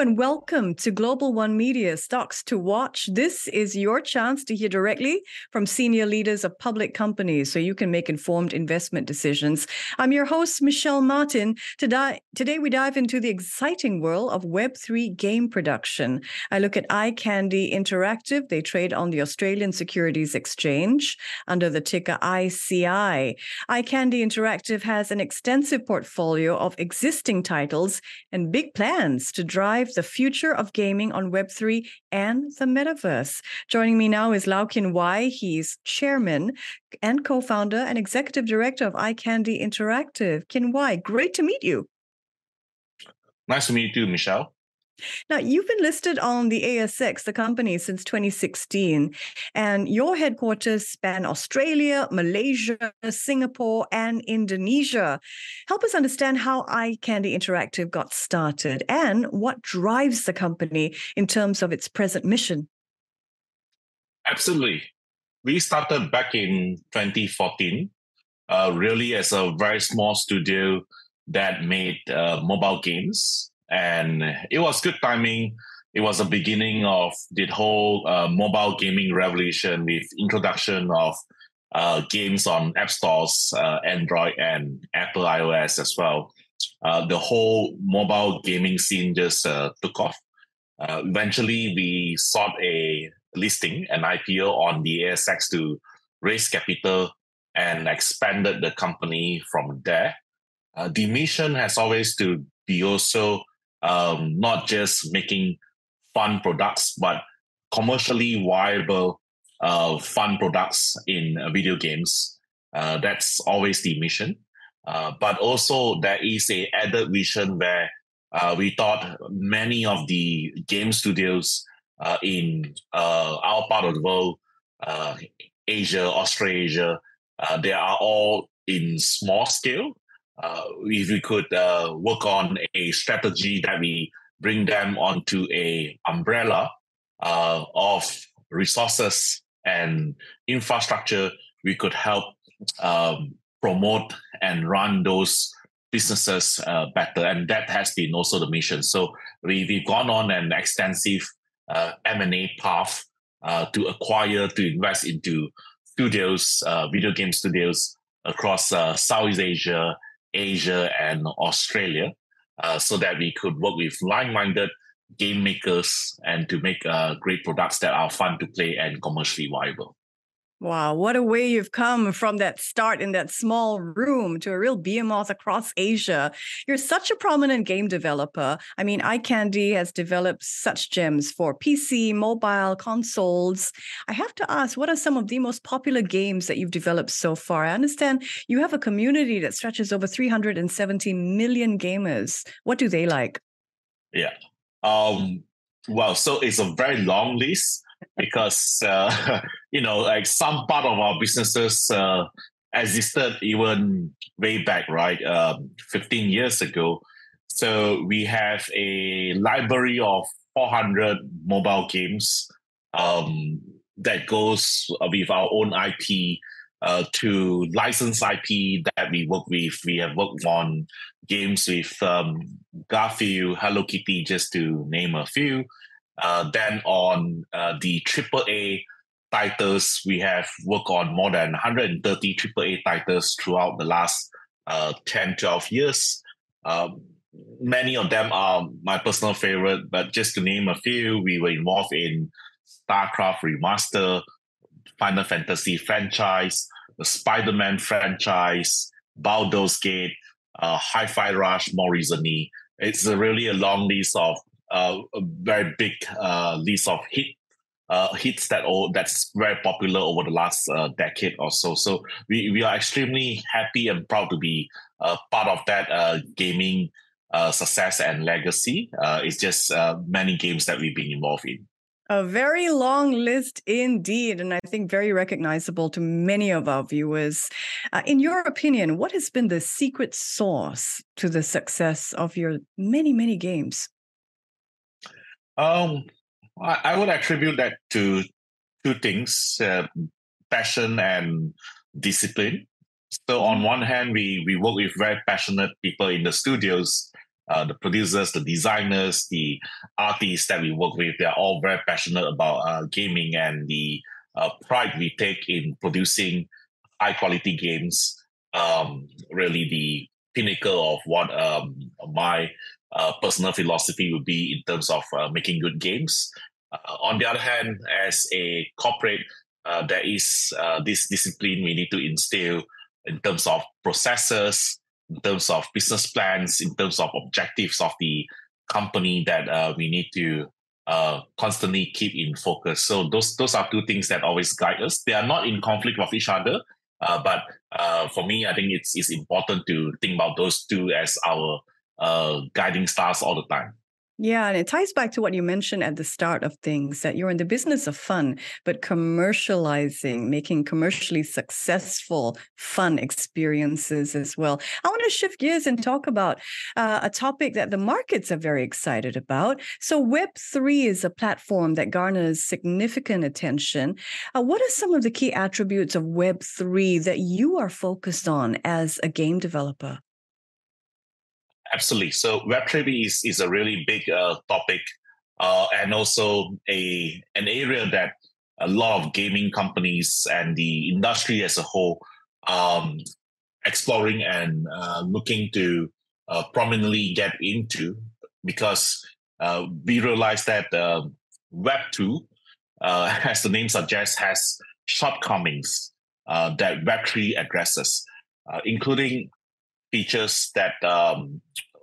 and welcome to Global One Media Stocks to Watch. This is your chance to hear directly from senior leaders of public companies so you can make informed investment decisions. I'm your host, Michelle Martin. Today, today we dive into the exciting world of Web3 game production. I look at iCandy Interactive. They trade on the Australian Securities Exchange under the ticker ICI. iCandy Interactive has an extensive portfolio of existing titles and big plans to drive the future of gaming on Web3 and the metaverse. Joining me now is Lau Kin Wai. He's chairman and co founder and executive director of iCandy Interactive. Kin Wai, great to meet you. Nice to meet you, Michelle. Now, you've been listed on the ASX, the company, since 2016, and your headquarters span Australia, Malaysia, Singapore, and Indonesia. Help us understand how iCandy Interactive got started and what drives the company in terms of its present mission. Absolutely. We started back in 2014, uh, really as a very small studio that made uh, mobile games and it was good timing. It was the beginning of the whole uh, mobile gaming revolution with introduction of uh, games on app stores, uh, Android and Apple iOS as well. Uh, the whole mobile gaming scene just uh, took off. Uh, eventually, we sought a listing, an IPO on the ASX to raise capital and expanded the company from there. the mission has always to be also um, not just making fun products, but commercially viable uh, fun products in uh, video games. Uh, that's always the mission. Uh, but also there is a added vision where uh, we thought many of the game studios uh, in our part of the world, Asia, Australasia, they are all in small scale uh, if we could uh, work on a strategy that we bring them onto a umbrella uh, of resources and infrastructure, we could help um, promote and run those businesses uh, better. And that has been also the mission. So we, we've gone on an extensive uh, M&A path uh, to acquire, to invest into studios, video game studios across Southeast Asia Asia, and Australia, uh, so that we could work with like-minded game makers and to make uh, great products that are fun to play and commercially viable. Wow, what a way you've come from that start in that small room to a real behemoth across Asia. You're such a prominent game developer. I mean, iCandy has developed such gems for PC, mobile, consoles. I have to ask, what are some of the most popular games that you've developed so far? I understand you have a community that stretches over 370 million gamers. What do they like? Yeah. Um, well, so it's a very long list because uh, you know like some part of our businesses uh, existed even way back right um, 15 years ago so we have a library of 400 mobile games um, that goes with our own ip uh, to license IP that we work with. We have worked on games with um, Garfield, Hello Kitty, just to name a few. Uh, then on uh, the AAA titles, we have worked on more than 130 AAA titles throughout the last uh, 10, 12 years. Um, many of them are my personal favorite, but just to name a few, we were involved in StarCraft Remaster, Final Fantasy franchise, the Spider-Man franchise, Baldur's Gate, uh, Hi-Fi Rush more recently. It's a really a long list of a very big uh, list of hit uh, hits that all that's very popular over the last uh, decade or so. So we, we are extremely happy and proud to be uh, part of that uh, gaming uh, success and legacy. Uh, it's just uh, many games that we've been involved in. A very long list indeed, and I think very recognizable to many of our viewers. Uh, in your opinion, what has been the secret sauce to the success of your many, many games? Um, I, I would attribute that to two things: uh, passion and discipline. So on mm-hmm. one hand, we we work with very passionate people in the studios uh, the producers, the designers, the artists that we work with, they're all very passionate about uh, gaming and the uh, pride we take in producing high quality games. Um, really, the pinnacle of what um, my uh, personal philosophy would be in terms of uh, making good games. Uh, on the other hand, as a corporate, there is this discipline we need to instill in terms of processes, in terms of business plans, in terms of objectives of the company that uh, we need to uh, constantly keep in focus. So those those are two things that always guide us. They are not in conflict with each other, uh, but uh, for me, I think it's it's important to think about those two as our uh, guiding stars all the time. Yeah, and it ties back to what you mentioned at the start of things that you're in the business of fun, but commercializing, making commercially successful fun experiences as well. I want to shift gears and talk about uh, a topic that the markets are very excited about. So, Web3 is a platform that garners significant attention. Uh, what are some of the key attributes of Web3 that you are focused on as a game developer? Absolutely. So Web3 is, is a really big uh, topic uh, and also a an area that a lot of gaming companies and the industry as a whole um, exploring and uh, looking to uh, prominently get into because uh, we realize that uh, Web 2, as the name suggests, has shortcomings that Web 3 addresses, including features that um,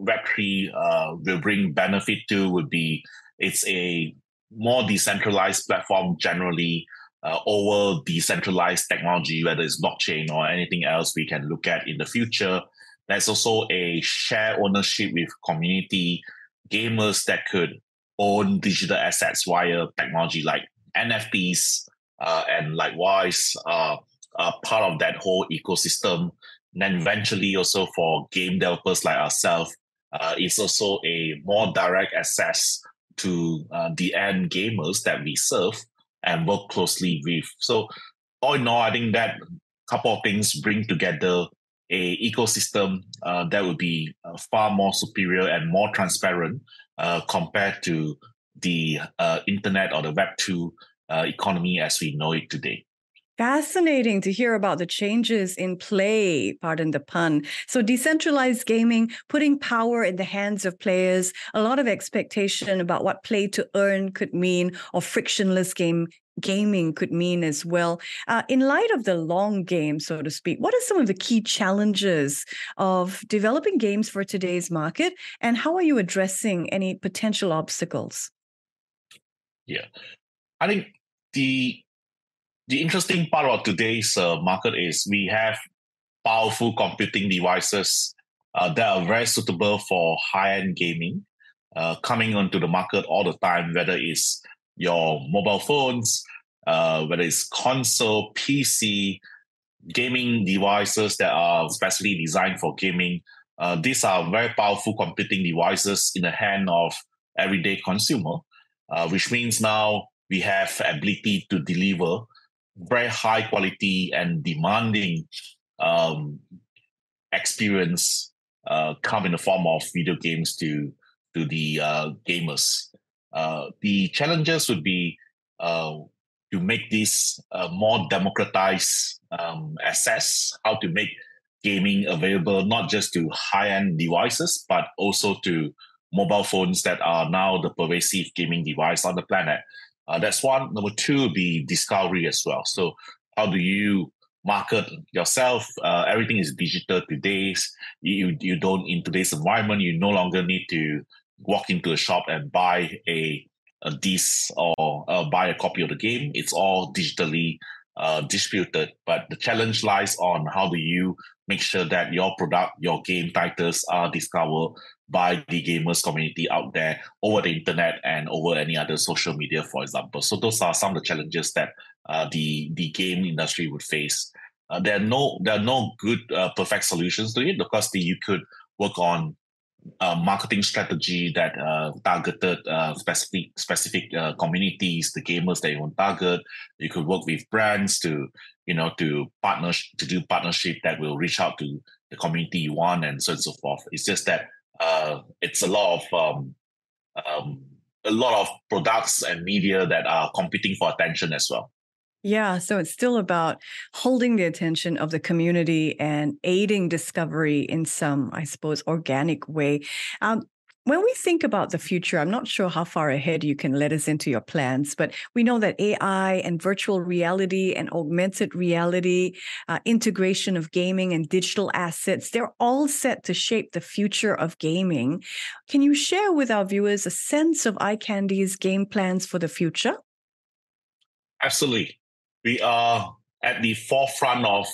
Web3 uh, will bring benefit to would be it's a more decentralized platform generally uh, over decentralized technology, whether it's blockchain or anything else we can look at in the future. There's also a share ownership with community gamers that could own digital assets via technology like NFTs uh, and likewise uh, part of that whole ecosystem and then eventually also for game developers like ourselves, uh, it's also a more direct access to uh, the end gamers that we serve and work closely with. So all in all, I think that couple of things bring together a ecosystem uh, that would be uh, far more superior and more transparent uh, compared to the uh, internet or the Web two economy as we know it today. Fascinating to hear about the changes in play, pardon the pun. So, decentralized gaming, putting power in the hands of players, a lot of expectation about what play to earn could mean, or frictionless game gaming could mean as well. Uh, in light of the long game, so to speak, what are some of the key challenges of developing games for today's market, and how are you addressing any potential obstacles? Yeah, I think the the interesting part of today's uh, market is we have powerful computing devices uh, that are very suitable for high-end gaming uh, coming onto the market all the time, whether it's your mobile phones, uh, whether it's console, PC, gaming devices that are specially designed for gaming. Uh, these are very powerful computing devices in the hand of everyday consumer, uh, which means now we have ability to deliver very high quality and demanding um, experience uh, come in the form of video games to to the uh, gamers. Uh, the challenges would be uh, to make this uh, more democratized um, access, how to make gaming available not just to high-end devices, but also to mobile phones that are now the pervasive gaming device on the planet. Uh, that's one. Number two would be discovery as well. So how do you market yourself? Uh, everything is digital today. You you don't in today's environment. You no longer need to walk into a shop and buy a a disc or uh, buy a copy of the game. It's all digitally uh, distributed. But the challenge lies on how do you make sure that your product, your game titles are discovered by the gamers community out there over the internet and over any other social media, for example. So those are some of the challenges that uh, the the game industry would face. Uh, there are no there are no good uh, perfect solutions to it because the, you could work on uh, marketing strategy that uh, targeted uh, specific specific uh, communities, the gamers that you want to target. You could work with brands to you know to partner to do partnership that will reach out to the community you want and so on and so forth. It's just that uh, it's a lot of um, um, a lot of products and media that are competing for attention as well. Yeah, so it's still about holding the attention of the community and aiding discovery in some, I suppose, organic way. Um, when we think about the future, I'm not sure how far ahead you can let us into your plans, but we know that AI and virtual reality and augmented reality, uh, integration of gaming and digital assets, they're all set to shape the future of gaming. Can you share with our viewers a sense of iCandy's game plans for the future? Absolutely. We are at the forefront of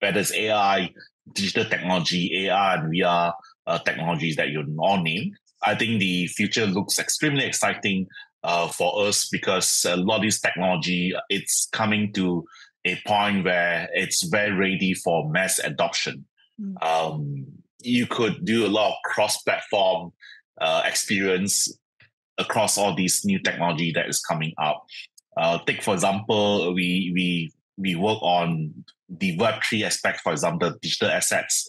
whether it's AI, digital technology, AR, and VR uh, technologies that you all named. I think the future looks extremely exciting uh, for us because a lot of this technology it's coming to a point where it's very ready for mass adoption. Mm. Um, you could do a lot of cross-platform uh, experience across all these new technology that is coming up. Uh, take for example, we we we work on the Web three aspect, for example, digital assets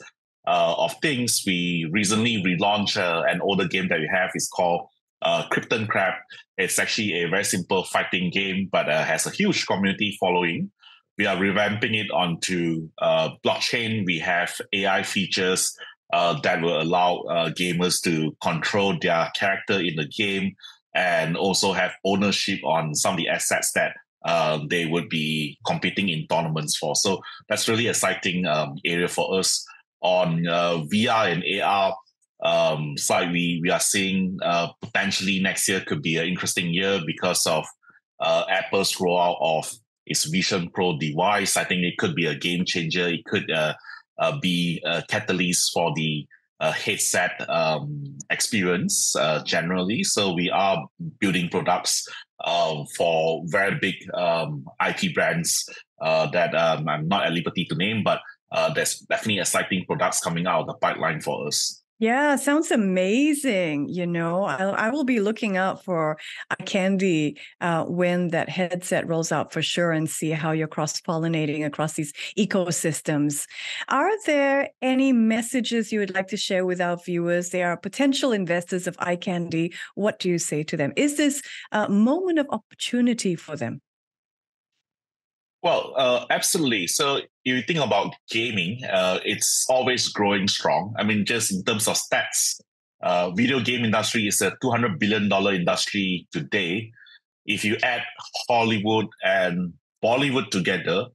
uh, of things, we recently relaunched uh, an older game that we have. It's called uh, Krypton Crab. It's actually a very simple fighting game, but uh, has a huge community following. We are revamping it onto uh, blockchain. We have AI features uh, that will allow uh, gamers to control their character in the game and also have ownership on some of the assets that uh, they would be competing in tournaments for. So that's really exciting um, area for us on uh, VR and AR um, side, we, we are seeing uh, potentially next year could be an interesting year because of uh, Apple's rollout of its Vision Pro device. I think it could be a game changer. It could uh, uh, be a catalyst for the uh, headset um, experience uh, generally. So we are building products uh, for very big um, IP brands uh, that um, I'm not at liberty to name, but uh, there's definitely exciting products coming out of the pipeline for us. Yeah, sounds amazing. You know, I, I will be looking out for iCandy uh, when that headset rolls out for sure and see how you're cross pollinating across these ecosystems. Are there any messages you would like to share with our viewers? They are potential investors of iCandy. What do you say to them? Is this a moment of opportunity for them? Well, uh, absolutely. So if you think about gaming, uh, it's always growing strong. I mean, just in terms of stats, uh, video game industry is a two hundred billion dollar industry today. If you add Hollywood and Bollywood together,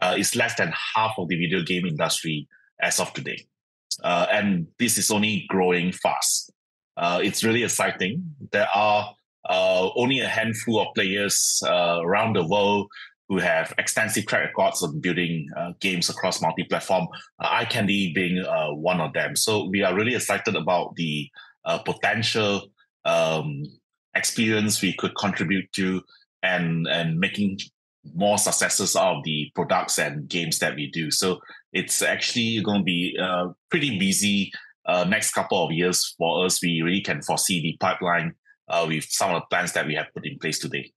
uh, it's less than half of the video game industry as of today, uh, and this is only growing fast. Uh, it's really exciting. There are only a handful of players around the world who have extensive track records of building uh, games across multi-platform. Uh, iCandy being uh, one of them. So we are really excited about the uh, potential um, experience we could contribute to, and and making more successes out of the products and games that we do. So it's actually going to be uh, pretty busy uh, next couple of years for us. We really can foresee the pipeline with some of the plans that we have put in place today.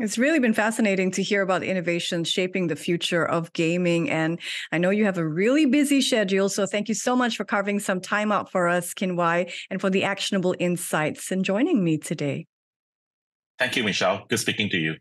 It's really been fascinating to hear about innovations shaping the future of gaming. And I know you have a really busy schedule. So thank you so much for carving some time out for us, Kin Wai, and for the actionable insights and joining me today. Thank you, Michelle. Good speaking to you.